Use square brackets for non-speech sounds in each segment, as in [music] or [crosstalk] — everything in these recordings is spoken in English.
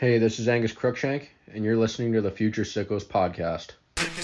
Hey, this is Angus Crookshank, and you're listening to the Future Sickos podcast.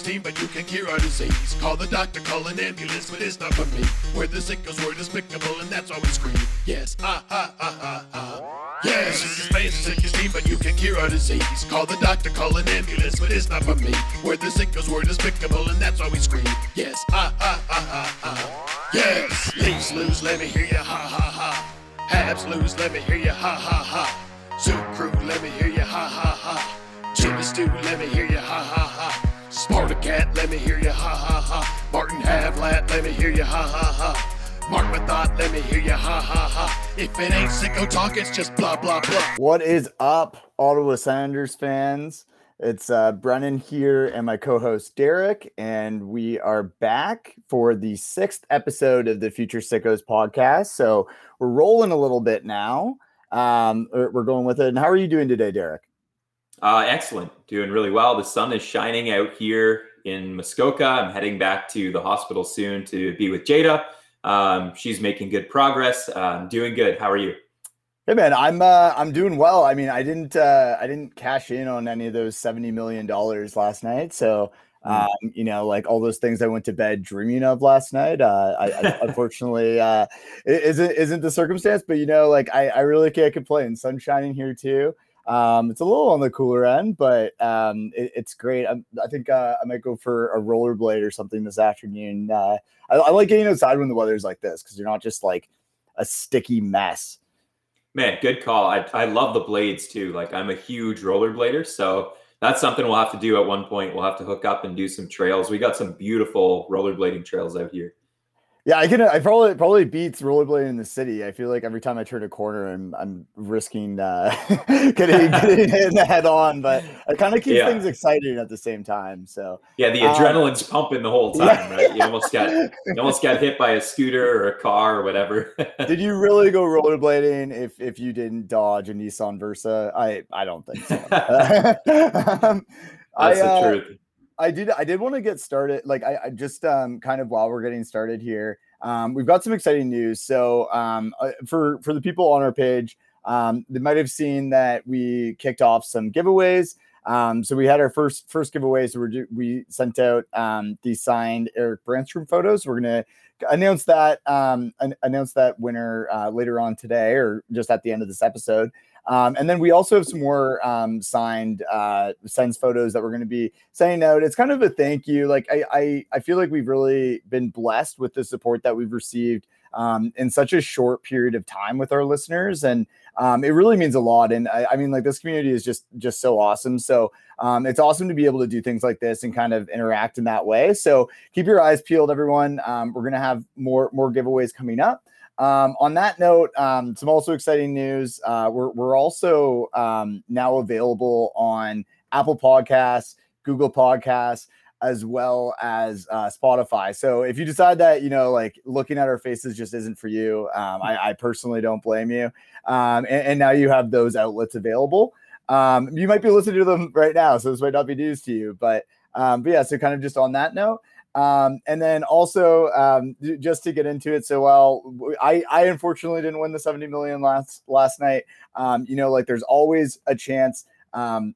Team, but you can cure our disease. Call the doctor, call an ambulance, but it's not for me. We're the sickos, we're despicable, and that's why we scream. Yes, ah, ah, ah, ah, ah. Yes, it's fans sickest team, but you can cure our disease. Call the doctor, call an ambulance, but it's not for me. We're the sickos, we're despicable, and that's why we scream. Yes, ah, ah, ah, ah, ah. Yes, Leafs lose, let me hear ya, ha, ha, ha. Habs lose, let me hear ya, ha, ha, ha. Zoo crew, let me hear ya, ha, ha, ha. Jimmy Stew, let me hear ya, ha, ha, ha. Spartacat, let me hear ya, ha, ha, ha. Martin Havlat, let me hear ya, ha, ha, ha. Mark Mathot, let me hear ya, ha, ha, ha. If it ain't sicko talk, it's just blah, blah, blah. What is up, Ottawa Senators fans? It's uh, Brennan here and my co host Derek, and we are back for the sixth episode of the Future Sickos podcast. So we're rolling a little bit now. Um, we're going with it. And how are you doing today, Derek? Uh, excellent. Doing really well. The sun is shining out here in Muskoka. I'm heading back to the hospital soon to be with Jada. Um, she's making good progress. Um, doing good. How are you? Hey man, I'm uh, I'm doing well. I mean, I didn't uh, I didn't cash in on any of those seventy million dollars last night, so. Um, you know, like all those things I went to bed dreaming of last night. Uh, I, I [laughs] unfortunately uh, isn't isn't the circumstance, but you know, like I, I really can't complain. Sun shining here too. Um, it's a little on the cooler end, but um, it, it's great. I'm, i think uh, I might go for a rollerblade or something this afternoon. Uh, I, I like getting outside when the weather's like this because you're not just like a sticky mess. Man, good call. I, I love the blades too. Like I'm a huge rollerblader, so that's something we'll have to do at one point. We'll have to hook up and do some trails. We got some beautiful rollerblading trails out here. Yeah, I can. I probably probably beats rollerblading in the city. I feel like every time I turn a corner, I'm I'm risking uh, [laughs] getting [laughs] getting hit in the head on, but it kind of keeps yeah. things exciting at the same time. So yeah, the um, adrenaline's pumping the whole time, yeah. right? You almost got you almost got hit by a scooter or a car or whatever. [laughs] Did you really go rollerblading if if you didn't dodge a Nissan Versa? I I don't think so. um, That's I, the uh, truth. I did I did want to get started. Like I, I just um, kind of while we're getting started here, um, we've got some exciting news. So um, uh, for for the people on our page, um, they might have seen that we kicked off some giveaways. Um, so we had our first first giveaway. So we we sent out um, the signed Erik Brannstrom photos. We're gonna announce that um, announce that winner uh, later on today, or just at the end of this episode. Um, and then we also have some more um, signed uh, Sens photos that we're going to be sending out. It's kind of a thank you. Like I, I, I feel like we've really been blessed with the support that we've received um, in such a short period of time with our listeners, and um, it really means a lot. And I, I, mean, like this community is just just so awesome. So um, it's awesome to be able to do things like this and kind of interact in that way. So keep your eyes peeled, everyone. Um, we're gonna have more more giveaways coming up. Um, on that note, um, some also exciting news. Uh, we're, we're also um, now available on Apple Podcasts, Google Podcasts, as well as uh, Spotify. So if you decide that, you know, like looking at our faces just isn't for you, um, I, I, personally don't blame you. Um, and, and, now you have those outlets available. Um, you might be listening to them right now, so this might not be news to you. But, but yeah, so kind of just on that note, um, and then also, um, just to get into it so well, I, I unfortunately didn't win the 70 million last last night. Um, you know, like there's always a chance um,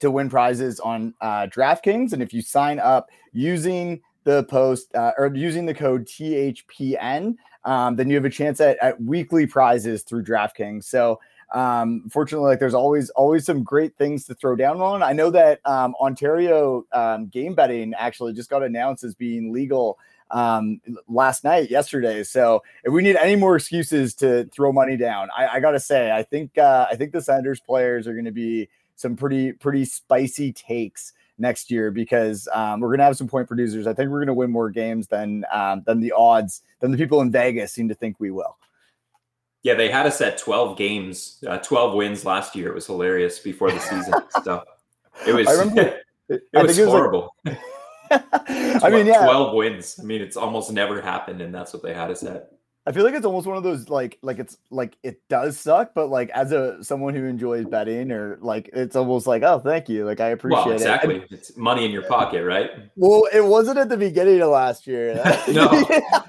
to win prizes on uh, DraftKings, and if you sign up using the post uh, or using the code THPN, um, then you have a chance at, at weekly prizes through DraftKings. So um, fortunately, like there's always always some great things to throw down on. I know that um, Ontario um, game betting actually just got announced as being legal um, last night, yesterday. So if we need any more excuses to throw money down, I, I gotta say, I think uh, I think the Senators players are going to be some pretty pretty spicy takes next year because um, we're going to have some point producers. I think we're going to win more games than um, than the odds than the people in Vegas seem to think we will. Yeah, they had us at 12 games, uh, 12 wins last year. It was hilarious before the season. [laughs] so it was, remember, [laughs] it, it was horrible. Like, [laughs] I mean, yeah, 12 wins. I mean, it's almost never happened, and that's what they had us at. I feel like it's almost one of those like like it's like it does suck, but like as a someone who enjoys betting or like it's almost like oh thank you like I appreciate well, exactly. it. Exactly, it's money in your pocket, right? Well, it wasn't at the beginning of last year. [laughs] no,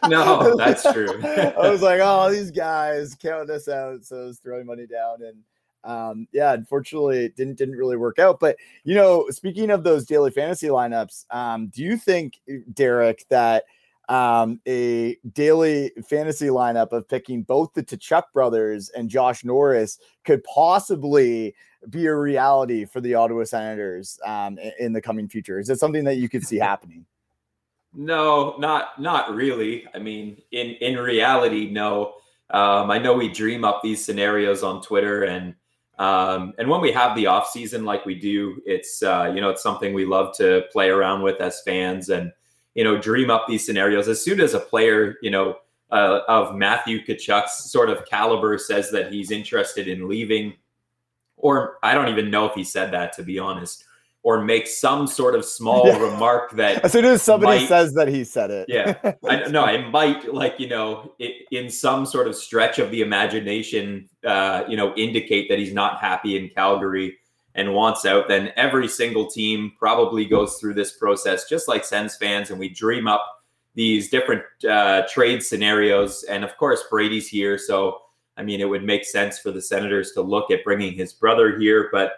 no, that's true. [laughs] I was like, oh, these guys counting us out, so I was throwing money down, and um, yeah, unfortunately, it didn't didn't really work out. But you know, speaking of those daily fantasy lineups, um, do you think, Derek, that um, a daily fantasy lineup of picking both the Tkachuk brothers and Josh Norris could possibly be a reality for the Ottawa Senators um, in the coming future? Is it something that you could see [laughs] happening? No, not not really. I mean, in in reality, no. Um, I know we dream up these scenarios on Twitter, and um, and when we have the off season like we do, it's uh, you know it's something we love to play around with as fans, and you know dream up these scenarios. As soon as a player, you know, uh, of Matthew Tkachuk's sort of caliber says that he's interested in leaving, or I don't even know if he said that to be honest or make some sort of small yeah. remark that [laughs] as soon as somebody might, says that he said it yeah i [laughs] know it might like you know it, in some sort of stretch of the imagination uh you know indicate that he's not happy in calgary and wants out then every single team probably goes through this process just like sens fans and we dream up these different uh, trade scenarios and of course brady's here so i mean it would make sense for the senators to look at bringing his brother here but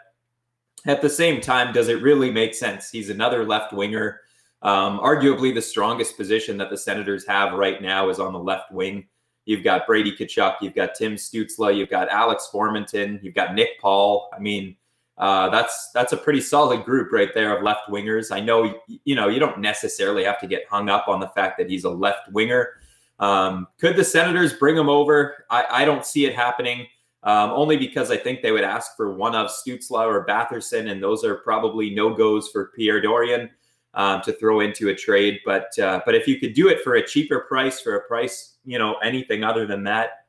at the same time, does it really make sense? He's another left winger. Um, arguably, the strongest position that the Senators have right now is on the left wing. You've got Brady Tkachuk, you've got Tim Stützle, you've got Alex Formenton, you've got Nick Paul. I mean, uh, that's that's a pretty solid group right there of left wingers. I know you know you don't necessarily have to get hung up on the fact that he's a left winger. Um, could the Senators bring him over? I, I don't see it happening um, only because I think they would ask for one of Stützle or Batherson, and those are probably no goes for Pierre Dorion um, to throw into a trade. But uh, but if you could do it for a cheaper price, for a price you know anything other than that,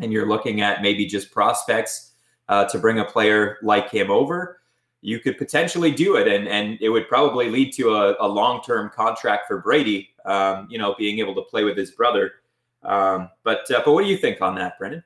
and you're looking at maybe just prospects uh, to bring a player like him over, you could potentially do it, and and it would probably lead to a, a long term contract for Brady. Um, you know, being able to play with his brother. Um, but uh, but what do you think on that, Brendan?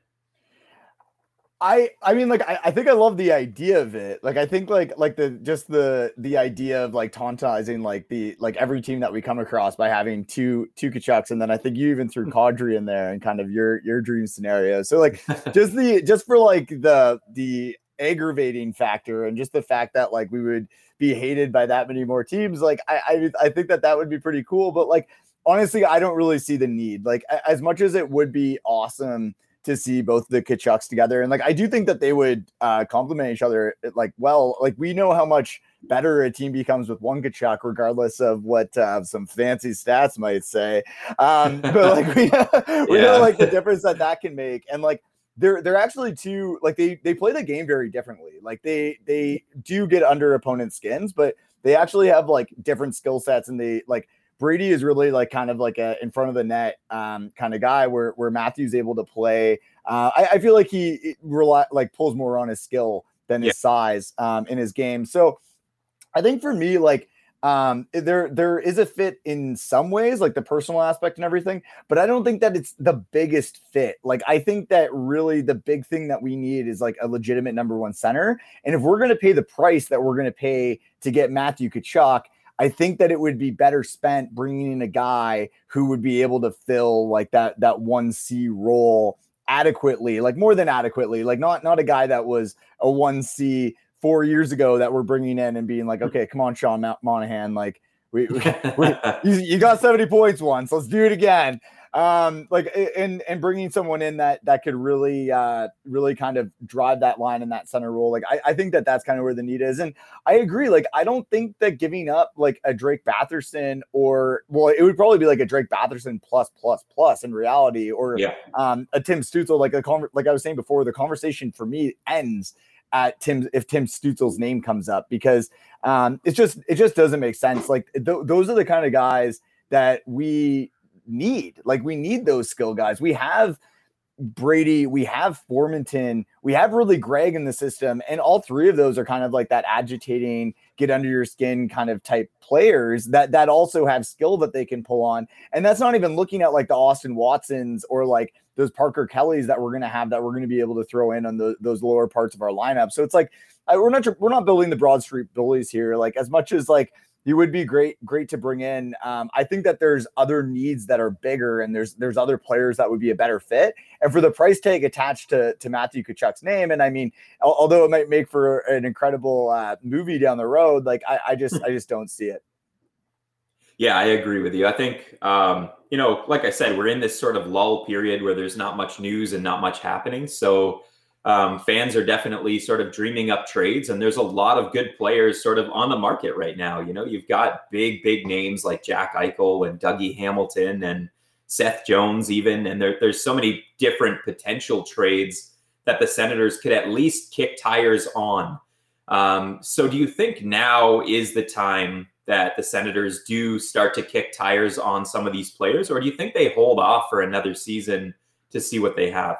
I I mean like I, I think I love the idea of it. Like I think like like the just the the idea of like tauntizing like the like every team that we come across by having two two Tkachuks and then I think you even threw hmm. Kadri in there and kind of your your dream scenario. So like just the [laughs] just for like the the aggravating factor and just the fact that like we would be hated by that many more teams like I I, I think that that would be pretty cool but like honestly I don't really see the need like as much as it would be awesome to see both the Tkachuks together. And like I do think that they would uh complement each other like well. Like we know how much better a team becomes with one Tkachuk, regardless of what uh, some fancy stats might say. Um, [laughs] but like we, we yeah. know like the difference that that can make, and like they're they're actually two like they they play the game very differently. Like they they do get under opponents' skins, but they actually have like different skill sets, and they like Brady is really like kind of like a in front of the net um, kind of guy where where Matthew's able to play. Uh, I, I, feel like he rely, like pulls more on his skill than his yeah. size um, in his game. So I think for me, like um there there is a fit in some ways like the personal aspect and everything but i don't think that it's the biggest fit like i think that really the big thing that we need is like a legitimate number one center and if we're going to pay the price that we're going to pay to get matthew Tkachuk, I think that it would be better spent bringing in a guy who would be able to fill like that that one C role adequately, like more than adequately, like not not a guy that was a one C four years ago that we're bringing in and being like, mm-hmm. okay, come on, Sean Monahan, like we, we, we [laughs] you, you got seventy points once, let's do it again um like and and bringing someone in that that could really uh really kind of drive that line in that center role like I, I think that that's kind of where the need is and i agree like i don't think that giving up like a drake batherson or well it would probably be like a drake batherson plus plus plus in reality or yeah. um a tim stützle like a con- like i was saying before the conversation for me ends at Tim if Tim Stützle's name comes up because um, it's just it just doesn't make sense. Like th- those are the kind of guys that we need. Like we need those skill guys. We have Brady, we have Formenton, we have Ridley Greig in the system, and all three of those are kind of like that agitating, get under your skin kind of type players that that also have skill that they can pull on. And that's not even looking at like the Austin Watsons or like those Parker Kellys that we're going to have that we're going to be able to throw in on the, those lower parts of our lineup. So it's like I, we're not we're not building the Broad Street bullies here. Like as much as like he would be great, great to bring in. Um, I think that there's other needs that are bigger, and there's there's other players that would be a better fit. And for the price tag attached to to Matthew Tkachuk's name, and I mean, although it might make for an incredible uh, movie down the road, like I, I just I just don't see it. Yeah, I agree with you. I think, um, you know, like I said, we're in this sort of lull period where there's not much news and not much happening. So um, fans are definitely sort of dreaming up trades, and there's a lot of good players sort of on the market right now. You know, you've got big, big names like Jack Eichel and Dougie Hamilton and Seth Jones, even, and there, there's so many different potential trades that the Senators could at least kick tires on. Um, so, do you think now is the time? that the Senators do start to kick tires on some of these players, or do you think they hold off for another season to see what they have?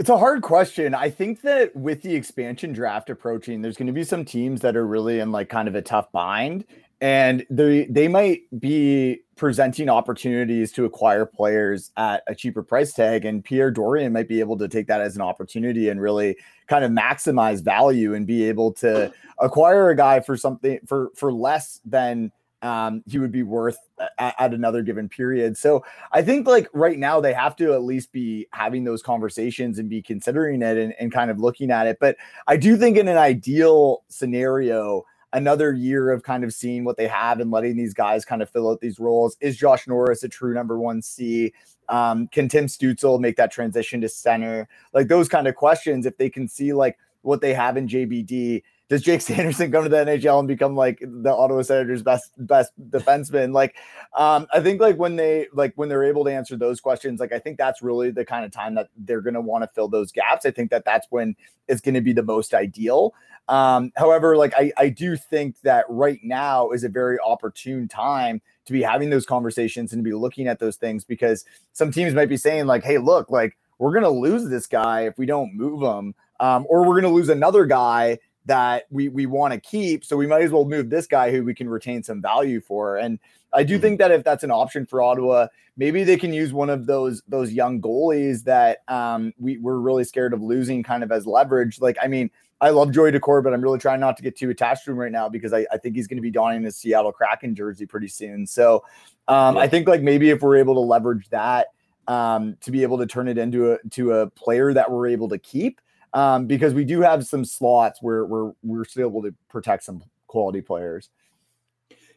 It's a hard question. I think that with the expansion draft approaching, there's going to be some teams that are really in like kind of a tough bind and they they might be presenting opportunities to acquire players at a cheaper price tag and Pierre Dorion might be able to take that as an opportunity and really kind of maximize value and be able to acquire a guy for something for for less than um, he would be worth at, at, another given period. So I think like right now they have to at least be having those conversations and be considering it and, and kind of looking at it. But I do think in an ideal scenario, another year of kind of seeing what they have and letting these guys kind of fill out these roles. Is Josh Norris a true number one C? Um, can Tim Stützle make that transition to center? Like those kind of questions, if they can see like what they have in JBD, does Jake Sanderson come to the NHL and become like the Ottawa Senators' best best defenseman? Like, um, I think like when they like when they're able to answer those questions, like I think that's really the kind of time that they're going to want to fill those gaps. I think that that's when it's going to be the most ideal. Um, however, like I, I do think that right now is a very opportune time to be having those conversations and to be looking at those things because some teams might be saying like, "Hey, look, like we're going to lose this guy if we don't move him, um, or we're going to lose another guy." That we we want to keep so we might as well move this guy who we can retain some value for and i do mm-hmm. think that if that's an option for ottawa maybe they can use one of those those young goalies that um we, we're really scared of losing kind of as leverage like i mean I love Joey Daccord, but I'm really trying not to get too attached to him right now because I, I think he's going to be donning his Seattle Kraken jersey pretty soon. So um, yeah. I think like maybe if we're able to leverage that um, to be able to turn it into a to a player that we're able to keep, um, because we do have some slots where we're we're still able to protect some quality players.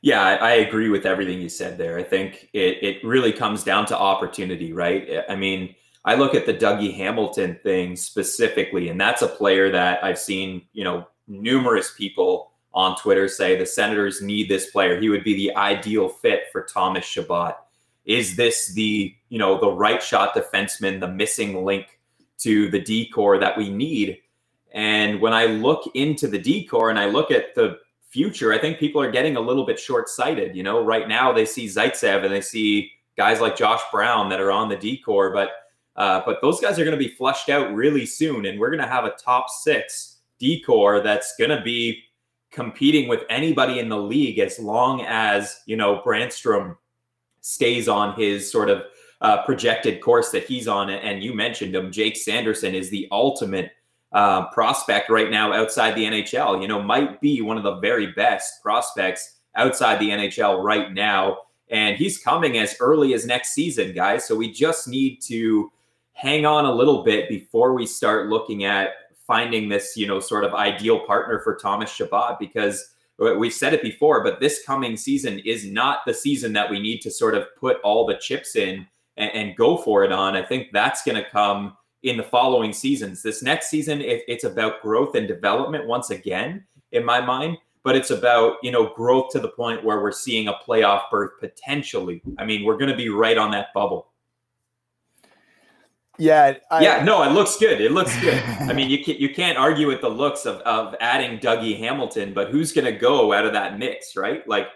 Yeah, I, I agree with everything you said there. I think it it really comes down to opportunity, right? I mean I look at the Dougie Hamilton thing specifically, and that's a player that I've seen, you know, numerous people on Twitter say the Senators need this player. He would be the ideal fit for Thomas Chabot. Is this the, you know, the right shot defenseman, the missing link to the D corps that we need? And when I look into the D corps and I look at the future, I think people are getting a little bit short sighted. You know, right now they see Zaitsev and they see guys like Josh Brown that are on the D corps, but uh, but those guys are going to be flushed out really soon, and we're going to have a top six D corps that's going to be competing with anybody in the league as long as you know Brannstrom stays on his sort of uh, projected course that he's on. And you mentioned him, Jake Sanderson is the ultimate uh, prospect right now outside the NHL. You know, might be one of the very best prospects outside the NHL right now. And he's coming as early as next season, guys. So we just need to hang on a little bit before we start looking at finding this, you know, sort of ideal partner for Thomas Chabot because we've said it before, but this coming season is not the season that we need to sort of put all the chips in and, and go for it on. I think that's going to come in the following seasons. This next season, it, it's about growth and development once again, in my mind. But it's about you know growth to the point where we're seeing a playoff berth potentially. I mean, we're going to be right on that bubble. Yeah, I, yeah, no, it looks good. It looks good. I mean, you can't you can't argue with the looks of of adding Dougie Hamilton, but who's going to go out of that mix, right? Like,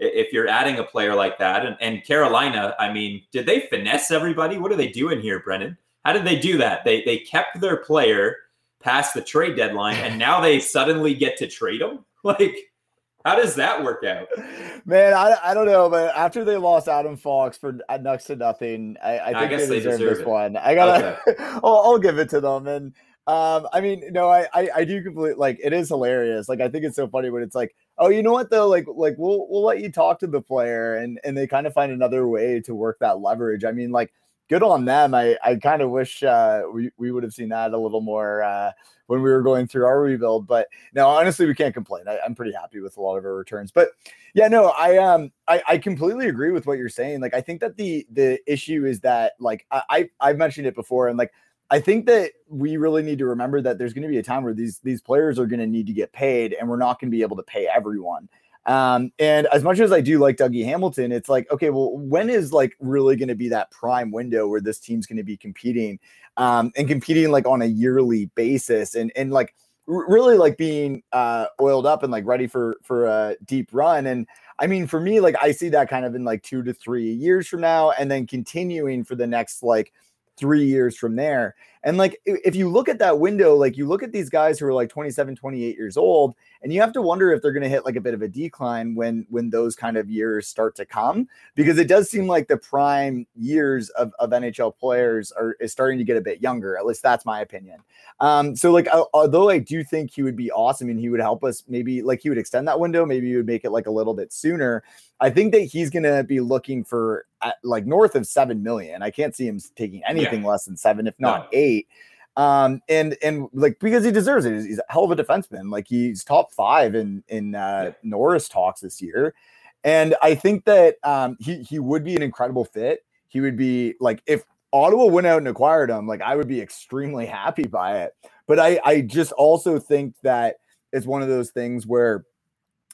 if you're adding a player like that, and, and Carolina, I mean, did they finesse everybody? What are they doing here, Brennan? How did they do that? They they kept their player past the trade deadline, and now they suddenly get to trade him. [laughs] Like, how does that work out? Man, I, I don't know, but after they lost Adam Fox for uh, next to nothing, I, I think I they, deserve deserve this it. one. I gotta, okay. [laughs] I'll, I'll, give it to them. And um, I mean, no, I, I, I do completely like it is hilarious. Like I think it's so funny when it's like, oh, you know what though? Like, like we'll we'll let you talk to the player, and and they kind of find another way to work that leverage. I mean, like, good on them. I I kind of wish uh, we we would have seen that a little more uh, when we were going through our rebuild. But no, honestly, we can't complain. I, am pretty happy with a lot of our returns. But yeah, no, I um I, I completely agree with what you're saying. Like, I think that the the issue is that like I I've mentioned it before, and like I think that we really need to remember that there's going to be a time where these these players are going to need to get paid, and we're not going to be able to pay everyone. Um, and as much as I do like Dougie Hamilton, it's like, okay, well, when is like really going to be that prime window where this team's going to be competing um, and competing like on a yearly basis and and like really like being uh, oiled up and like ready for for a deep run. And I mean, for me, like I see that kind of in like two to three years from now, and then continuing for the next like three years from there. And like, if you look at that window, like you look at these guys who are like 27, 28 years old, and you have to wonder if they're going to hit like a bit of a decline when, when those kind of years start to come, because it does seem like the prime years of, of NHL players are is starting to get a bit younger. At least that's my opinion. Um, so like, although I do think he would be awesome and he would help us, maybe like he would extend that window, maybe he would make it like a little bit sooner. I think that he's going to be looking for uh, like north of 7 million. I can't see him taking anything yeah. less than seven, if not no. Um, and and like because he deserves it. He's a hell of a defenseman. Like he's top five in in uh. Norris talks this year, and I think that um, he he would be an incredible fit. He would be like if Ottawa went out and acquired him, like I would be extremely happy by it. But I I just also think that it's one of those things where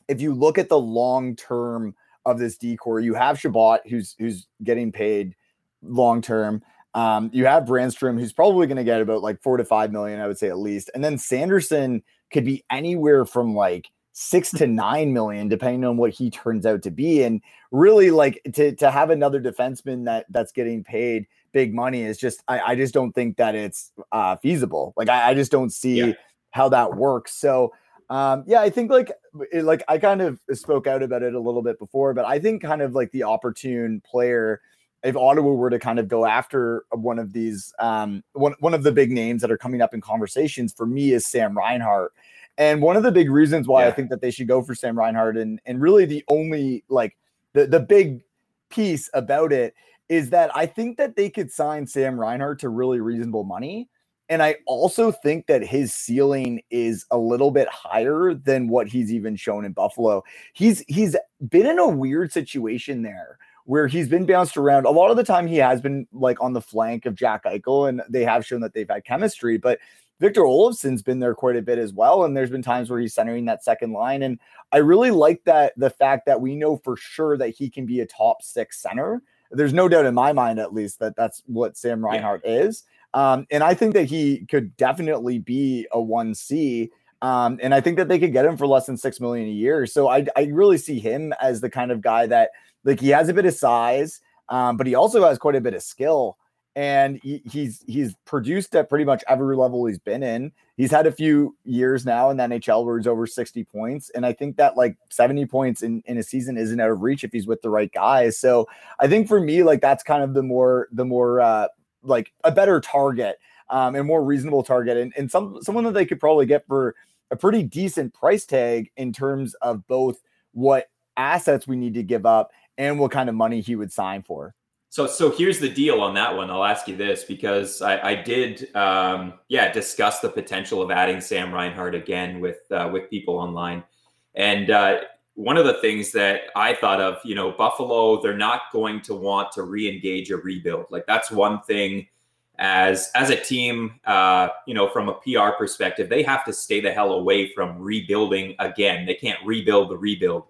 if you look at the long term of this D corps, you have Chabot who's who's getting paid long term. Um, you have Brannstrom, who's probably going to get about like four to five million, I would say at least. And then Sanderson could be anywhere from like six to nine million, depending on what he turns out to be. And really, like to to have another defenseman that that's getting paid big money is just I, I just don't think that it's uh, feasible. Like I, I just don't see yeah. how that works. So um, yeah, I think like it, like I kind of spoke out about it a little bit before, but I think kind of like the opportune player if Ottawa were to kind of go after one of these, um, one one of the big names that are coming up in conversations for me is Sam Reinhart. And one of the big reasons why yeah. I think that they should go for Sam Reinhart, and and really the only like the the big piece about it is that I think that they could sign Sam Reinhart to really reasonable money. And I also think that his ceiling is a little bit higher than what he's even shown in Buffalo. He's he's been in a weird situation there where he's been bounced around. A lot of the time, he has been like on the flank of Jack Eichel, and they have shown that they've had chemistry. But Victor Olofsson's been there quite a bit as well, and there's been times where he's centering that second line. And I really like that the fact that we know for sure that he can be a top six center. There's no doubt in my mind, at least, that that's what Sam Reinhart yeah. is. Um, and I think that he could definitely be a 1C. Um, and I think that they could get him for less than six million a year. So I, I really see him as the kind of guy that like he has a bit of size, um, but he also has quite a bit of skill. And he, he's he's produced at pretty much every level he's been in. He's had a few years now in the NHL where he's over 60 points. And I think that like 70 points in, in a season isn't out of reach if he's with the right guys. So I think for me, like that's kind of the more the more uh like a better target um and more reasonable target and, and some someone that they could probably get for a pretty decent price tag in terms of both what assets we need to give up and what kind of money he would sign for. So, so here's the deal on that one. I'll ask you this because I, I did, um, yeah, discuss the potential of adding Sam Reinhart again with uh, with people online, and uh, one of the things that I thought of, you know, Buffalo, they're not going to want to re-engage a rebuild. Like that's one thing. As as a team, uh, you know, from a PR perspective, they have to stay the hell away from rebuilding again. They can't rebuild the rebuild.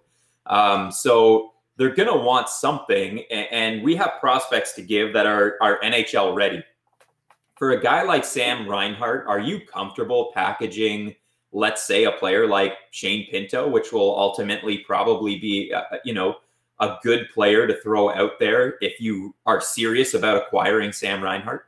Um, so they're going to want something, and we have prospects to give that are are NHL ready. For a guy like Sam Reinhart, are you comfortable packaging, let's say, a player like Shane Pinto, which will ultimately probably be, uh, uh, you know, a good player to throw out there if you are serious about acquiring Sam Reinhart?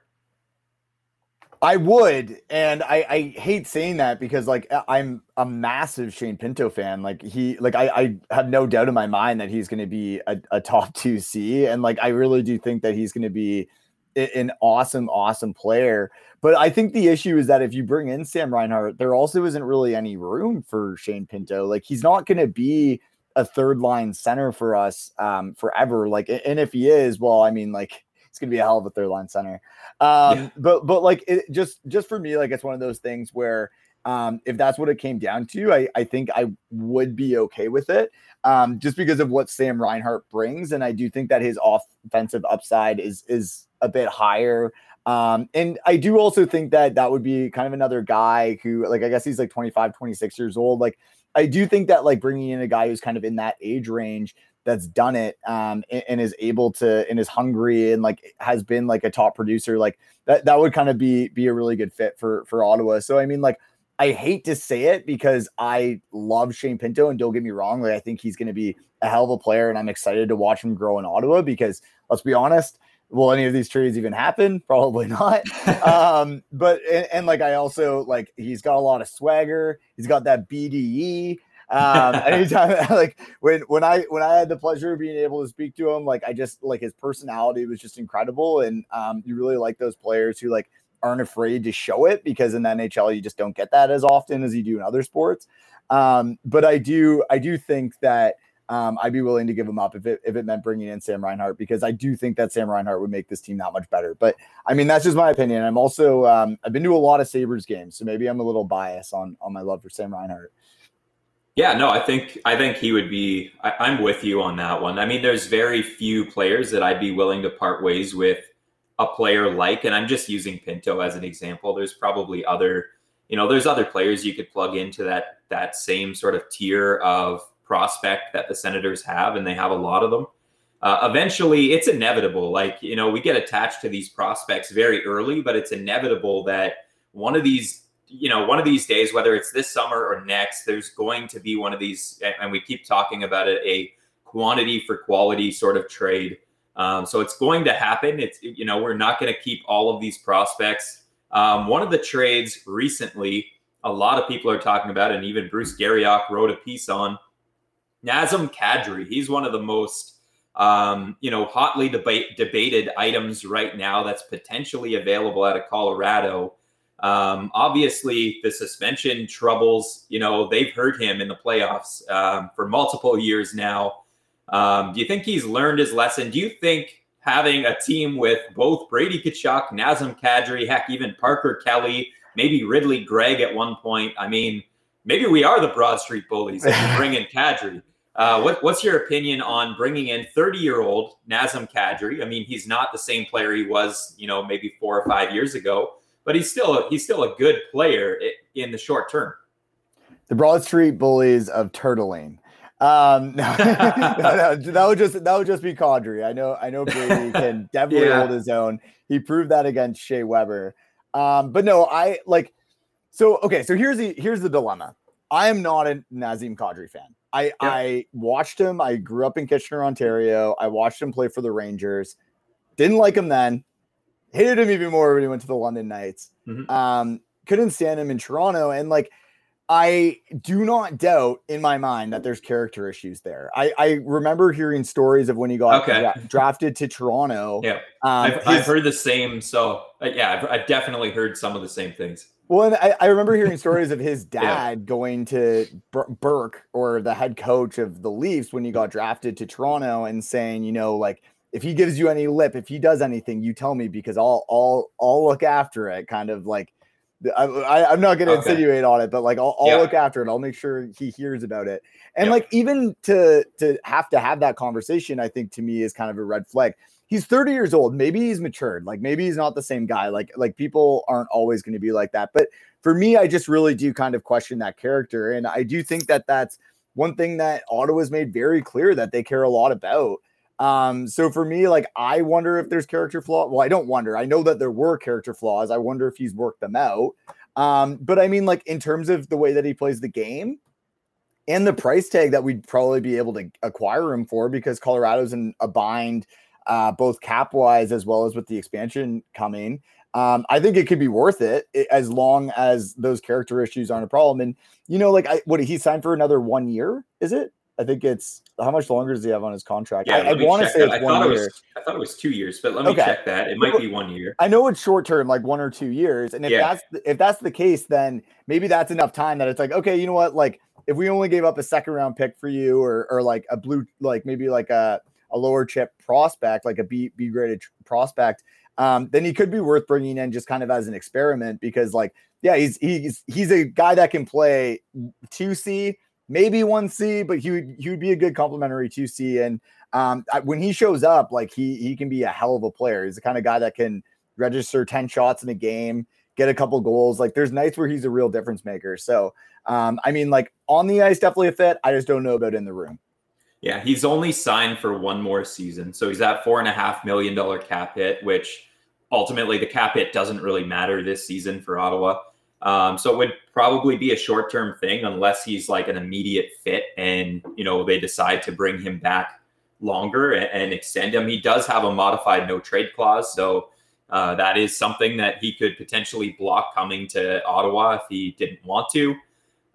I would, and I, I hate saying that because like I'm a massive Shane Pinto fan. Like he, like I, I have no doubt in my mind that he's going to be a, a top [laughs] two C, and like I really do think that he's going to be an awesome, awesome player. But I think the issue is that if you bring in Sam Reinhart, there also isn't really any room for Shane Pinto. Like he's not going to be a third line center for us um, forever. Like, and if he is, well, I mean, like it's gonna be a hell of a third line center. Um, yeah. But but like it just just for me, like it's one of those things where um, if that's what it came down to, I, I think I would be okay with it um, just because of what Sam Reinhart brings. And I do think that his offensive upside is is a bit higher. Um, and I do also think that that would be kind of another guy who, like, I guess he's like 25, 26 years old. Like, I do think that like bringing in a guy who's kind of in that age range that's done it um, and, and, is able to and is hungry and like has been like a top producer like that that would kind of be be a really good fit for for Ottawa. So I mean like I hate to say it because I love Shane Pinto and don't get me wrong like I think he's going to be a hell of a player and I'm excited to watch him grow in Ottawa because let's be honest will any of these trades even happen? Probably not. [laughs] um, but and, and, like I also like he's got a lot of swagger. He's got that BDE. Um, [laughs] anytime [laughs] like when when I when I had the pleasure of being able to speak to him, like I just like his personality was just incredible, and um, you really like those players who like aren't afraid to show it because in the NHL you just don't get that as often as you do in other sports. Um, but I do I do think that um, I'd be willing to give him up if it if it meant bringing in Sam Reinhart because I do think that Sam Reinhart would make this team that much better. But I mean, that's just my opinion. I'm also um, I've been to a lot of Sabres games, so maybe I'm a little biased on on my love for Sam Reinhart. Yeah, no, I think I think he would be. I, am with you on that one. I mean, there's very few players that I'd be willing to part ways with a player like, and I'm just using Pinto as an example. There's probably other, you know, there's other players you could plug into that that same sort of tier of prospect that the Senators have, and they have a lot of them. Uh, eventually, it's inevitable. Like, you know, we get attached to these prospects very early, but it's inevitable that one of these, you know, one of these days, whether it's this summer or next, there's going to be one of these, and we keep talking about it, a quantity for quality sort of trade. Um, so it's going to happen. It's, you know, we're not going to keep all of these prospects. Um, one of the trades recently, a lot of people are talking about, and even Bruce Garrioch wrote a piece on Nazem Kadri, he's one of the most um, you know hotly debate, debated items right now that's potentially available out of Colorado. Um, obviously, the suspension troubles, you know, they've hurt him in the playoffs um, for multiple years now. Um, do you think he's learned his lesson? Do you think having a team with both Brady Tkachuk, Nazem Kadri, heck, even Parker Kelly, maybe Ridley Greig at one point? I mean, maybe we are the Broad Street Bullies if you [laughs] bring in Kadri. Uh, what, what's your opinion on bringing in 30 year old Nazem Kadri? I mean, he's not the same player he was, you know, maybe four or five years ago, but he's still a, he's still a good player in the short term. The Broad Street Bullies of Turtling. Um, [laughs] no, no, no, that would just that would just be Kadri. I know I know Brady [laughs] can definitely yeah. hold his own. He proved that against Shea Weber. Um, but no, I like so okay. So here's the here's the dilemma. I am not a Nazem Kadri fan. I yeah. I watched him. I grew up in Kitchener, Ontario. I watched him play for the Rangers. Didn't like him then. Hated him even more when he went to the London Knights. Mm-hmm. Um, couldn't stand him in Toronto. And like, I do not doubt in my mind that there's character issues there. I, I remember hearing stories of when he got okay. dra- drafted to Toronto. Yeah, um, I've, his, I've, heard the same. So uh, yeah, I've, I've, definitely heard some of the same things. Well, and I, I remember hearing stories of his [laughs] dad yeah. going to Burke or the head coach of the Leafs when he got drafted to Toronto and saying, you know, like if he gives you any lip, if he does anything, you tell me because I'll I'll I'll look after it. Kind of like I, am not going to okay. insinuate on it, but like I'll, I'll yeah. look after it. I'll make sure he hears about it. And yeah. like even to to have to have that conversation, I think to me is kind of a red flag. He's 30 years old. Maybe he's matured. Like maybe he's not the same guy. Like like people aren't always going to be like that. But for me, I just really do kind of question that character, and I do think that that's one thing that Ottawa's made very clear that they care a lot about. Um, so for me, like I wonder if there's character flaw. Well, I don't wonder. I know that there were character flaws. I wonder if he's worked them out. Um, but I mean, like in terms of the way that he plays the game and the price tag that we'd probably be able to acquire him for, because Colorado's in a bind, uh, both cap wise as well as with the expansion coming. Um, I think it could be worth it as long as those character issues aren't a problem. And you know, like I what he signed for another one year, is it? I think it's how much longer does he have on his contract? Yeah, I, I want to say it's I one thought year. it was I thought it was two years, but let me Okay. check that. It might be one year. I know it's short term, like one or two years, and if Yeah. that's if that's the case, then maybe that's enough time that it's like, okay, you know what, like if we only gave up a second round pick for you, or or like a blue, like maybe like a a lower chip prospect, like a B B graded prospect, um, then he could be worth bringing in just kind of as an experiment because, like, yeah, he's he's he's a guy that can play two C, maybe one C, but he would he would be a good complementary two C, and um, I- when he shows up, like he he can be a hell of a player. He's the kind of guy that can register 10 shots in a game, get a couple goals. Like there's nights where he's a real difference maker. So, um, I mean, like on the ice, definitely a fit. I just don't know about in the room. Yeah, he's only signed for one more season. So he's at four and a half million dollar cap hit, which ultimately the cap hit doesn't really matter this season for Ottawa. Um, so it would probably be a short term thing unless he's like an immediate fit and you know they decide to bring him back longer and, and extend him. He does have a modified no trade clause, so uh, that is something that he could potentially block coming to Ottawa if he didn't want to.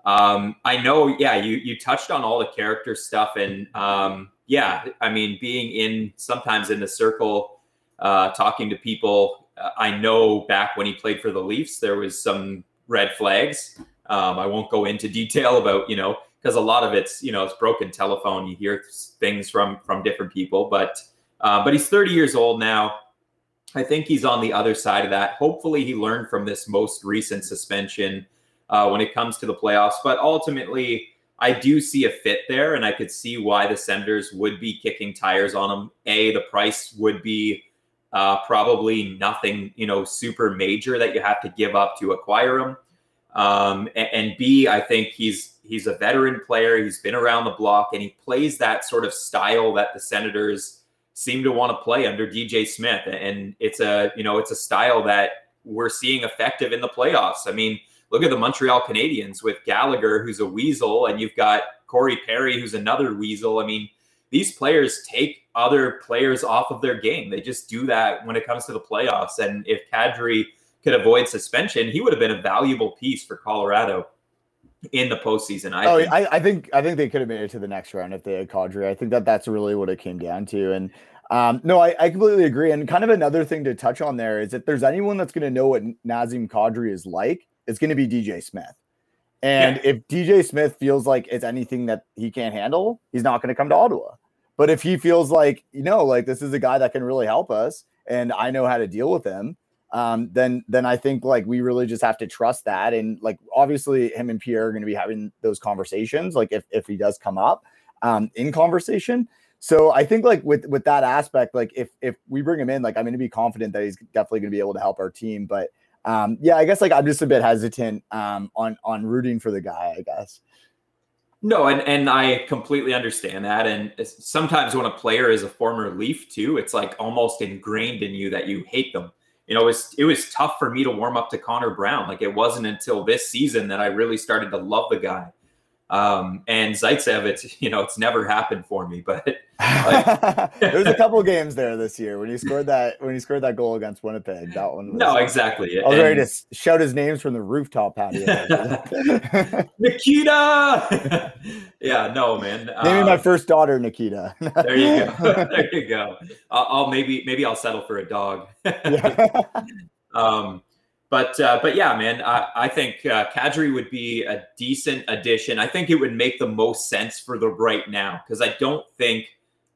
Um, I know, yeah, you you touched on all the character stuff, and um, yeah, I mean, being in sometimes in the circle, uh, talking to people. Uh, I know back when he played for the Leafs, there was some red flags. Um, I won't go into detail about you know because a lot of it's you know it's broken telephone. You hear things from from different people, but uh, but he's 30 years old now. I think he's on the other side of that. Hopefully, he learned from this most recent suspension uh, when it comes to the playoffs. But ultimately, I do see a fit there, and I could see why the Senators would be kicking tires on him. A, the price would be uh, probably nothing, you know, super major that you have to give up to acquire him. Um, and, and B, I think he's he's a veteran player. He's been around the block, and he plays that sort of style that the Senators seem to want to play under DJ Smith. And it's a you know it's a style that we're seeing effective in the playoffs. I mean, look at the Montreal Canadiens with Gallagher, who's a weasel, and you've got Corey Perry, who's another weasel. I mean, these players take other players off of their game. They just do that when it comes to the playoffs. And if Kadri could avoid suspension, he would have been a valuable piece for Colorado in the postseason. I oh, think. I, I think I think they could have made it to the next round if they had Kadri. I think that that's really what it came down to. And um, no, I, I completely agree. And kind of another thing to touch on there is if there's anyone that's going to know what Nazem Kadri is like, it's going to be DJ Smith. And Yeah. if DJ Smith feels like it's anything that he can't handle, he's not going to come to Ottawa. But if he feels like, you know, like this is a guy that can really help us and I know how to deal with him, um, then then I think like we really just have to trust that. And like obviously him and Pierre are going to be having those conversations, like if if he does come up um in conversation. So I think like with with that aspect, like if if we bring him in, like I'm going to be confident that he's definitely going to be able to help our team. But um, yeah, I guess like I'm just a bit hesitant um, on on rooting for the guy. I guess. No, and and I completely understand that. And sometimes when a player is a former Leaf too, it's like almost ingrained in you that you hate them. You know, it was it was tough for me to warm up to Connor Brown. Like it wasn't until this season that I really started to love the guy. Um, and Zaitsev, it's [laughs] you know, it's never happened for me, but [laughs] There's a couple games there this year when he scored that when he scored that goal against Winnipeg. That one. Was, no, exactly. I was ready to shout his names from the rooftop patio. [laughs] [laughs] Nikita. yeah, no, man. Naming my Um, first daughter Nikita. there you go. there you go. I'll, I'll maybe maybe I'll settle for a dog. Um, but uh, but yeah, man, I, I think uh, Kadri would be a decent addition. I think it would make the most sense for the right now because I don't think,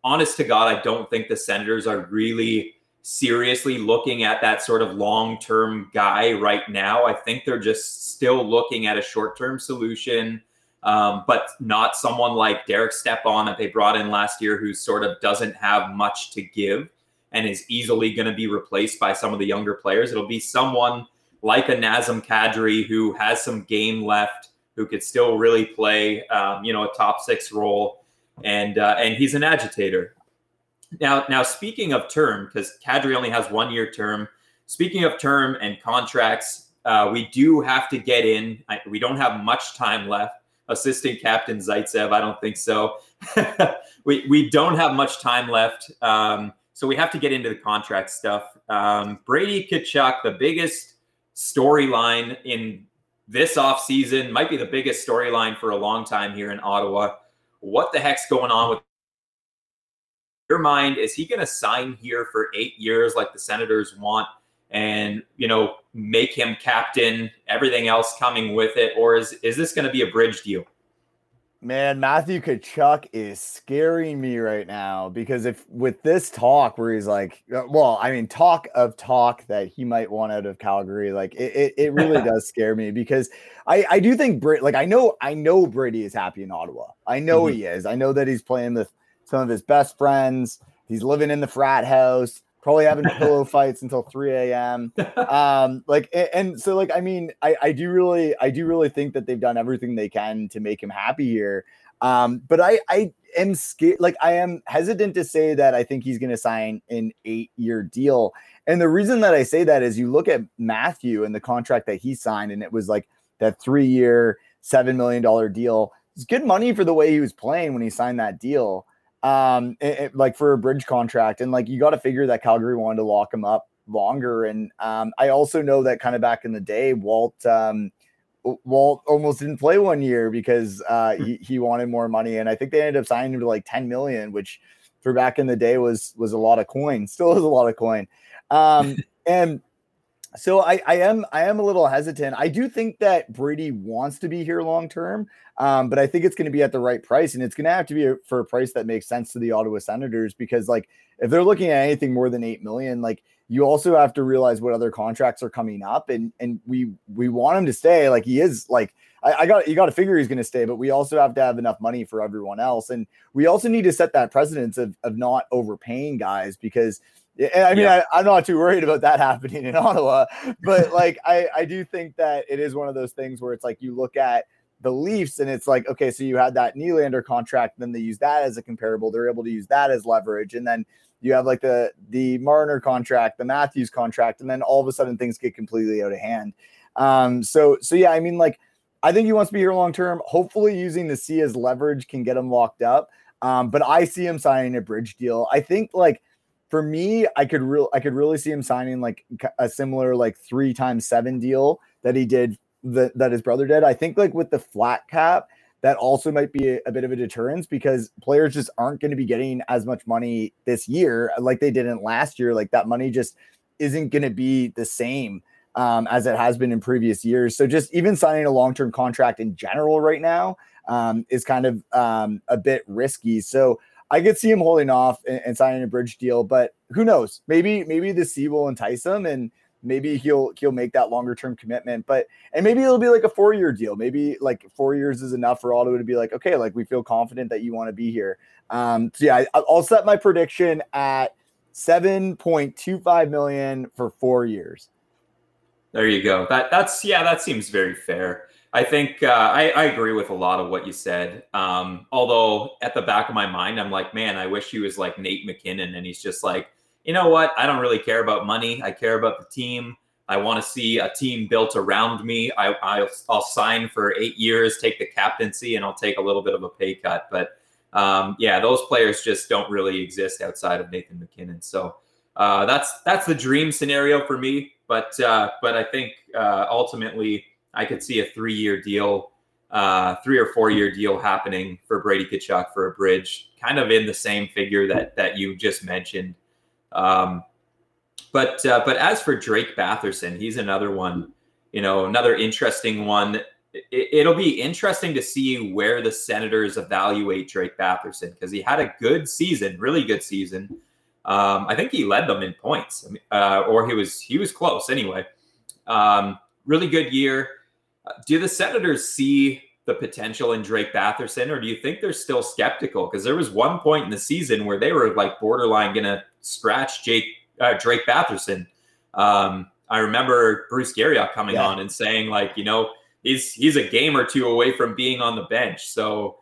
honest to God, I don't think the Senators are really seriously looking at that sort of long term guy right now. I think they're just still looking at a short term solution. Um, but not someone like Derek Stepan that they brought in last year, who sort of doesn't have much to give and is easily going to be replaced by some of the younger players. It'll be someone like a Nazem Kadri who has some game left, who could still really play, um, you know, a top six role, and uh, and he's an agitator. Now, now speaking of term, because Kadri only has one year term. Speaking of term and contracts, uh, we do have to get in. I, we don't have much time left. Assistant captain Zaitsev, I don't think so. [laughs] we we don't have much time left. Um, so we have to get into the contract stuff. Um, Brady Tkachuk, the biggest storyline in this offseason, might be the biggest storyline for a long time here in Ottawa. What the heck's going on with your mind? Is he going to sign here for eight years like the Senators want? and you know make him captain everything else coming with it or is is this going to be a bridge deal Man, Matthew Tkachuk is scaring me right now because if with this talk where he's like, uh, well, I mean, talk of talk that he might want out of Calgary, like it, it, it really [laughs] does scare me because I, I do think Brit, like I know, I know Brady is happy in Ottawa. I know mm-hmm. he is. I know that he's playing with some of his best friends. He's living in the frat house probably having [laughs] pillow fights until 3 a.m. Um, like, and, and, so like, I mean, I, I do really, I do really think that they've done everything they can to make him happy here. Um, but I, I am scared, like, I am hesitant to say that I think he's going to sign an eight year deal. And the reason that I say that is you look at Matthew and the contract that he signed, and it was like that three year, $7 million deal. It's good money for the way he was playing when he signed that deal um, it, it, like for a bridge contract. And like you got to figure that Calgary wanted to lock him up longer. And um, I also know that kind of back in the day, Walt um, Walt almost didn't play one year because uh, hmm. he, he wanted more money. And I think they ended up signing him to like 10 million, which for back in the day was was a lot of coin, [laughs] still is a lot of coin. Um, [laughs] and so I, I am I am a little hesitant. I do think that Brady wants to be here long term, um, but I think it's going to be at the right price, and it's going to have to be a, for a price that makes sense to the Ottawa Senators because, like, if they're looking at anything more than eight million, like you also have to realize what other contracts are coming up, and and we we want him to stay. Like he is like I, I got you got to figure he's going to stay, but we also have to have enough money for everyone else, and we also need to set that precedence of of not overpaying guys because yeah, I mean, yeah. I, am not too worried about that [laughs] happening in Ottawa, but like, I, I do think that it is one of those things where it's like you look at the Leafs and it's like, okay, so you had that Nylander contract, then they use that as a comparable. They're able to use that as leverage, and then you have like the the Marner contract, the Matthews contract, and then all of a sudden things get completely out of hand. Um, so so yeah, I mean, like, I think he wants to be here long term. Hopefully, using the C as leverage can get him locked up. Um, but I see him signing a bridge deal. I think like for me, I could real I could really see him signing like a similar like three times seven deal that he did that that his brother did. I think like with the flat cap, that also might be a, a bit of a deterrence because players just aren't going to be getting as much money this year like they didn't last year. Like that money just isn't going to be the same um, as it has been in previous years. So just even signing a long term contract in general right now um, is kind of um, a bit risky. So I could see him holding off and, and, signing a bridge deal, but who knows? Maybe maybe the C will entice him and maybe he'll he'll make that longer term commitment. But and maybe it'll be like a four year deal. Maybe like four years is enough for Ottawa to be like, okay, like we feel confident that you want to be here. Um, so yeah, I, I'll set my prediction at seven point two five million for four years. There you go. That that's yeah, that seems very fair. I think uh, I, I, agree with a lot of what you said. Um, although at the back of my mind, I'm like, man, I wish he was like Nate MacKinnon, and he's just like, you know what? I don't really care about money. I care about the team. I want to see a team built around me. I, I'll, I'll, sign for eight years, take the captaincy, and I'll take a little bit of a pay cut. But um, yeah, those players just don't really exist outside of Nathan MacKinnon. So uh, that's that's the dream scenario for me. But uh, but I think uh, ultimately I could see a three year deal, uh, three or four year deal happening for Brady Tkachuk for a bridge, kind of in the same figure that that you just mentioned. Um, but uh, but as for Drake Batherson, he's another one, you know, another interesting one. It, will be interesting to see where the Senators evaluate Drake Batherson because he had a good season, really good season. Um, I think he led them in points, uh, or he was he was close anyway. Um, really good year do the Senators see the potential in Drake Batherson, or do you think they're still skeptical? Because there was one point in the season where they were like borderline going to scratch Jake uh, Drake Batherson. Um, I remember Bruce Garrioch coming yeah. on and saying like, you know, he's he's a game or two away from being on the bench. So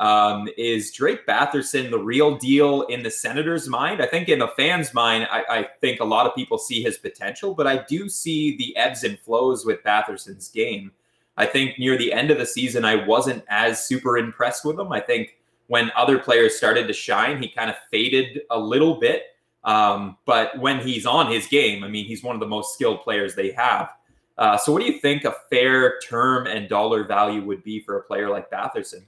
um, is Drake Batherson the real deal in the Senators' mind? I think in the fans' mind, I, I, think a lot of people see his potential, but I do see the ebbs and flows with Batherson's game. I think near the end of the season, I wasn't as super impressed with him. I think when other players started to shine, he kind of faded a little bit. Um, but when he's on his game, I mean, he's one of the most skilled players they have. Uh, so, what do you think a fair term and dollar value would be for a player like Batherson?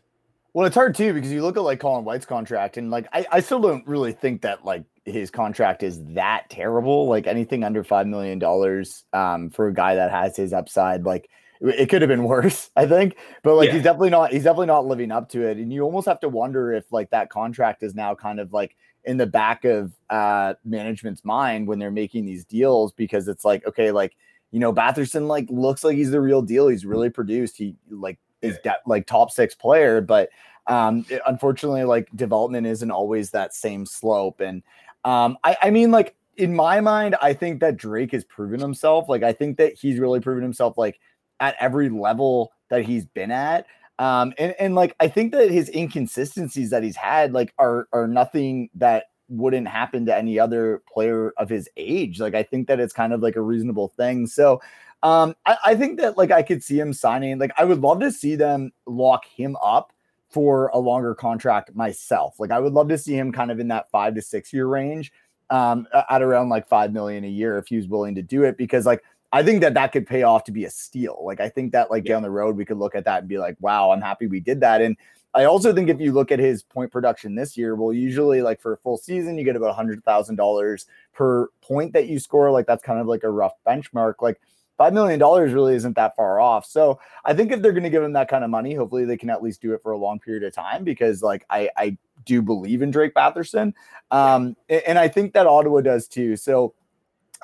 Well, it's hard too because you look at like Colin White's contract, and like I, I still don't really think that like his contract is that terrible. Like anything under five million dollars um, for a guy that has his upside, like it could have been worse, [laughs] I think. But like yeah. he's definitely not he's definitely not living up to it. And you almost have to wonder if like that contract is now kind of like in the back of uh management's mind when they're making these deals because it's like, okay, like you know, Batherson like looks like he's the real deal. He's really produced. He like is de- like top six player, but um it, unfortunately, like development isn't always that same slope. And um I, I mean like in my mind, I think that Drake has proven himself. Like I think that he's really proven himself like at every level that he's been at. Um, and, and like I think that his inconsistencies that he's had like are are nothing that wouldn't happen to any other player of his age. Like I think that it's kind of like a reasonable thing. So um, I, I think that like I could see him signing. Like I would love to see them lock him up for a longer contract myself. Like I would love to see him kind of in that five to six year range um, at around like five million a year if he was willing to do it because like I think that that could pay off to be a steal. Like I think that like yeah. down the road we could look at that and be like, wow, I'm happy we did that. And I also think if you look at his point production this year, well, usually like for a full season, you get about hundred thousand dollars per point that you score. Like that's kind of like a rough benchmark. Like five million dollars really isn't that far off. So I think if they're going to give him that kind of money, hopefully they can at least do it for a long period of time because like I I do believe in Drake Batherson, um, and I think that Ottawa does too. So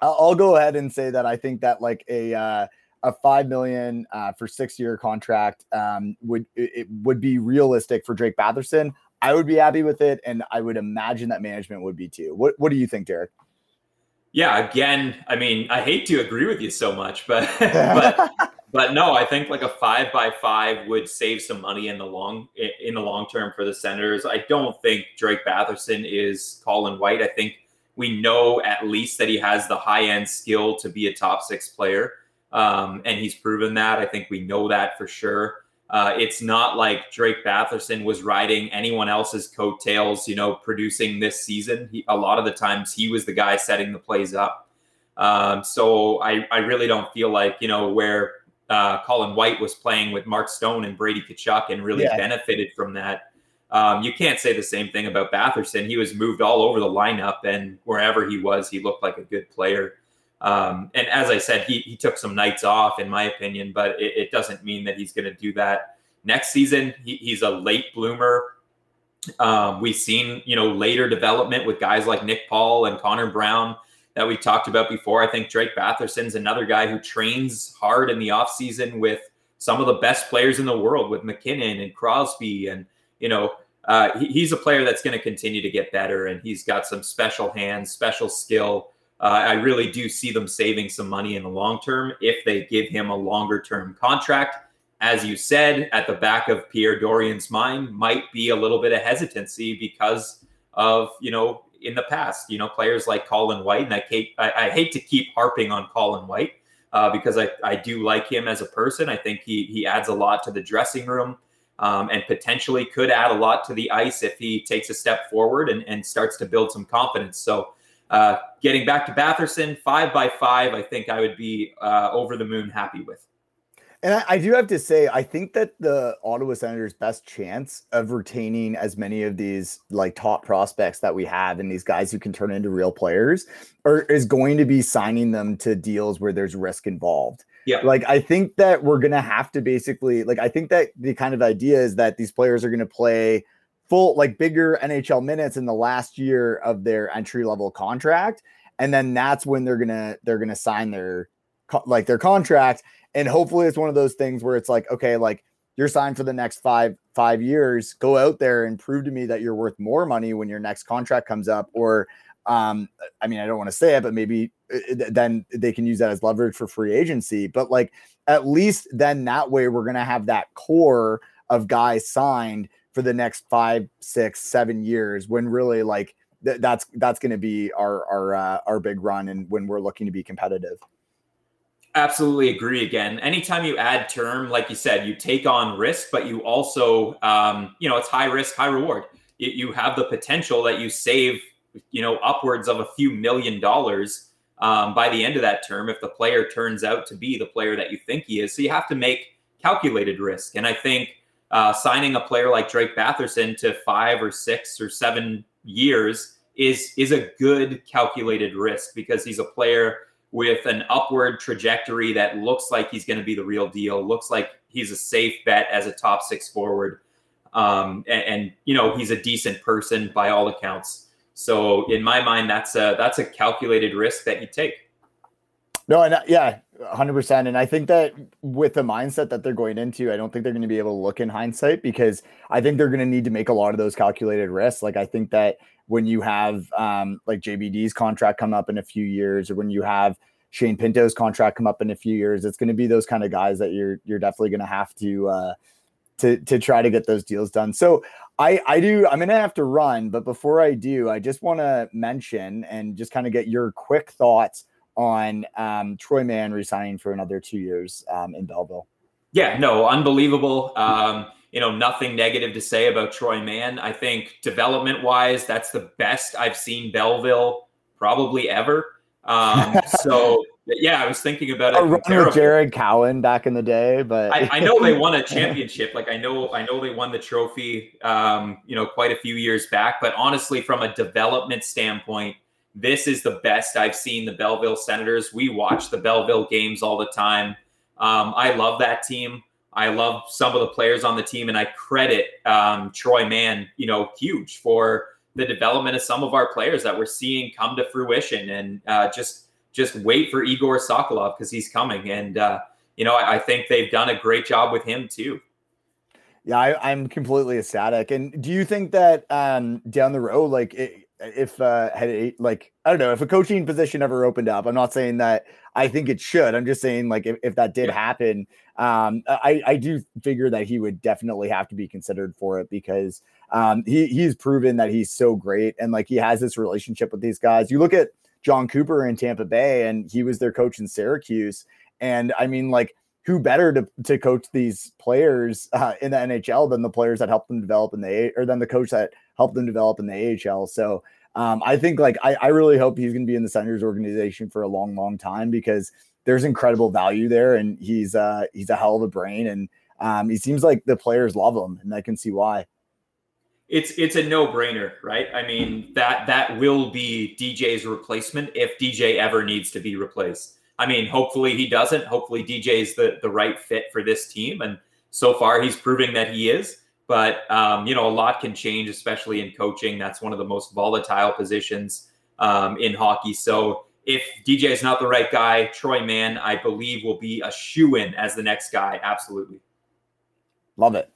I'll, go ahead and say that I think that like a uh, a five million uh, for six year contract um, would it would be realistic for Drake Batherson. I would be happy with it, and I would imagine that management would be too. What What do you think, Derek? Yeah, again, I mean, I hate to agree with you so much, but [laughs] [laughs] but but no, I think like a five by five would save some money in the long in the long term for the Senators. I don't think Drake Batherson is Colin White. I think we know at least that he has the high end skill to be a top six player. Um, and he's proven that. I think we know that for sure. Uh, it's not like Drake Batherson was riding anyone else's coattails, you know, producing this season. He, a lot of the times he was the guy setting the plays up. Um, so I, I really don't feel like, you know, where uh, Colin White was playing with Mark Stone and Brady Tkachuk and really yeah. benefited from that. Um, you can't say the same thing about Batherson. He was moved all over the lineup, and wherever he was, he looked like a good player. Um, and as I said, he, he took some nights off, in my opinion, but it, it doesn't mean that he's going to do that next season. He, he's a late bloomer. Um, we've seen, you know, later development with guys like Nick Paul and Connor Brown that we talked about before. I think Drake Batherson's another guy who trains hard in the offseason with some of the best players in the world, with MacKinnon and Crosby and you know, uh, he, he's a player that's going to continue to get better, and he's got some special hands, special skill. Uh, I really do see them saving some money in the long term if they give him a longer term contract. As you said, at the back of Pierre Dorion's mind might be a little bit of hesitancy because of you know in the past, you know, players like Colin White, and I hate I, I hate to keep harping on Colin White uh, because I, I do like him as a person. I think he he adds a lot to the dressing room um, and potentially could add a lot to the ice if he takes a step forward and, and starts to build some confidence. So, uh, getting back to Batherson, five by five, I think I would be uh, over the moon happy with. And I, I, do have to say, I think that the Ottawa Senators' best chance of retaining as many of these like top prospects that we have and these guys who can turn into real players are, is going to be signing them to deals where there's risk involved. Yeah. Like I think that we're gonna have to basically like I think that the kind of idea is that these players are gonna play full like bigger NHL minutes in the last year of their entry level contract. And then that's when they're gonna they're gonna sign their like their contract. And hopefully it's one of those things where it's like, okay, like you're signed for the next five five years. Go out there and prove to me that you're worth more money when your next contract comes up, or um, I mean, I don't want to say it, but maybe then they can use that as leverage for free agency. But like, at least then that way, we're to have that core of guys signed for the next five, six, seven years when really like th- that's that's to be our our uh, our big run and when we're looking to be competitive. Absolutely agree. Again, anytime you add term, like you said, you take on risk, but you also, um, you know, it's high risk, high reward. You, you have the potential that you save you know, upwards of a few million dollars um, by the end of that term if the player turns out to be the player that you think he is. So you have to make calculated risk. And I think uh, signing a player like Drake Batherson to five or six or seven years is is a good calculated risk because he's a player with an upward trajectory that looks like he's going to be the real deal. Looks like he's a safe bet as a top six forward, um, and, and you know he's a decent person by all accounts. So in my mind, that's a that's a calculated risk that you take. No, and uh, yeah, hundred percent. And I think that with the mindset that they're going into, I don't think they're going to be able to look in hindsight because I think they're going to need to make a lot of those calculated risks. Like I think that when you have um, like JBD's contract come up in a few years, or when you have Shane Pinto's contract come up in a few years, it's going to be those kind of guys that you're you're definitely going to have to uh, to to try to get those deals done. So I I do I'm going to have to run, but before I do, I just want to mention and just kind of get your quick thoughts on um, Troy Mann resigning for another two years um, in Belleville. Yeah, no, unbelievable. Um, you know, nothing negative to say about Troy Mann. I think development wise, that's the best I've seen Belleville probably ever. Um, [laughs] so yeah, I was thinking about it. with Jared Cowen back in the day, but I, I, know they won a [laughs] championship. Like I know, I know they won the trophy. Um, you know, quite a few years back. But honestly, from a development standpoint, this is the best I've seen the Belleville Senators. We watch the Belleville games all the time. Um, I love that team. I love some of the players on the team, and I credit um, Troy Mann, you know, huge for the development of some of our players that we're seeing come to fruition. And uh, just just wait for Igor Sokolov because he's coming. And uh, you know, I, I, think they've done a great job with him too. Yeah, I, am completely ecstatic. And do you think that um, down the road, like it, if uh had a, like I don't know if a coaching position ever opened up. I'm not saying that I think it should. I'm just saying like if, if that did happen, um, I I do figure that he would definitely have to be considered for it because um he he's proven that he's so great and like he has this relationship with these guys. You look at Jon Cooper in Tampa Bay and he was their coach in Syracuse, and I mean like who better to, to coach these players uh, in the NHL than the players that helped them develop in the or than the coach that helped them develop in the AHL. So um, I think like I, I really hope he's going to be in the Senators organization for a long, long time because there's incredible value there, and he's uh, he's a hell of a brain, and um, he seems like the players love him, and I can see why. It's it's a no brainer, right? I mean that that will be DJ's replacement if DJ ever needs to be replaced. I mean, hopefully he doesn't. Hopefully DJ is the the right fit for this team, and so far he's proving that he is. But um, you know, a lot can change, especially in coaching. That's one of the most volatile positions um, in hockey. So if DJ is not the right guy, Troy Mann, I believe, will be a shoe in as the next guy. Absolutely. Love it.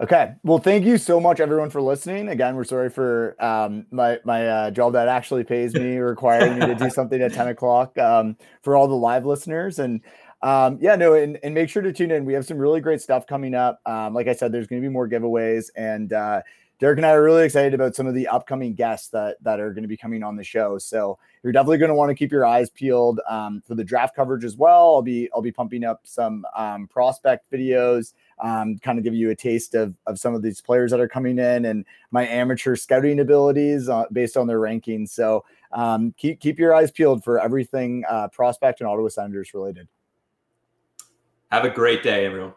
Okay. Well, thank you so much, everyone, for listening. Again, we're sorry for um, my my uh, job that actually pays me [laughs] requiring me to do something at ten o'clock um, for all the live listeners. And um, yeah, no, and, and make sure to tune in. We have some really great stuff coming up. Um, like I said, there's going to be more giveaways, and uh, Derek and I are really excited about some of the upcoming guests that that are going to be coming on the show. So you're definitely going to want to keep your eyes peeled um, for the draft coverage as well. I'll be I'll be pumping up some um, prospect videos, um, kind of give you a taste of of some of these players that are coming in and my amateur scouting abilities uh, based on their rankings. So um, keep keep your eyes peeled for everything uh, prospect and Ottawa Senators related. Have a great day, everyone.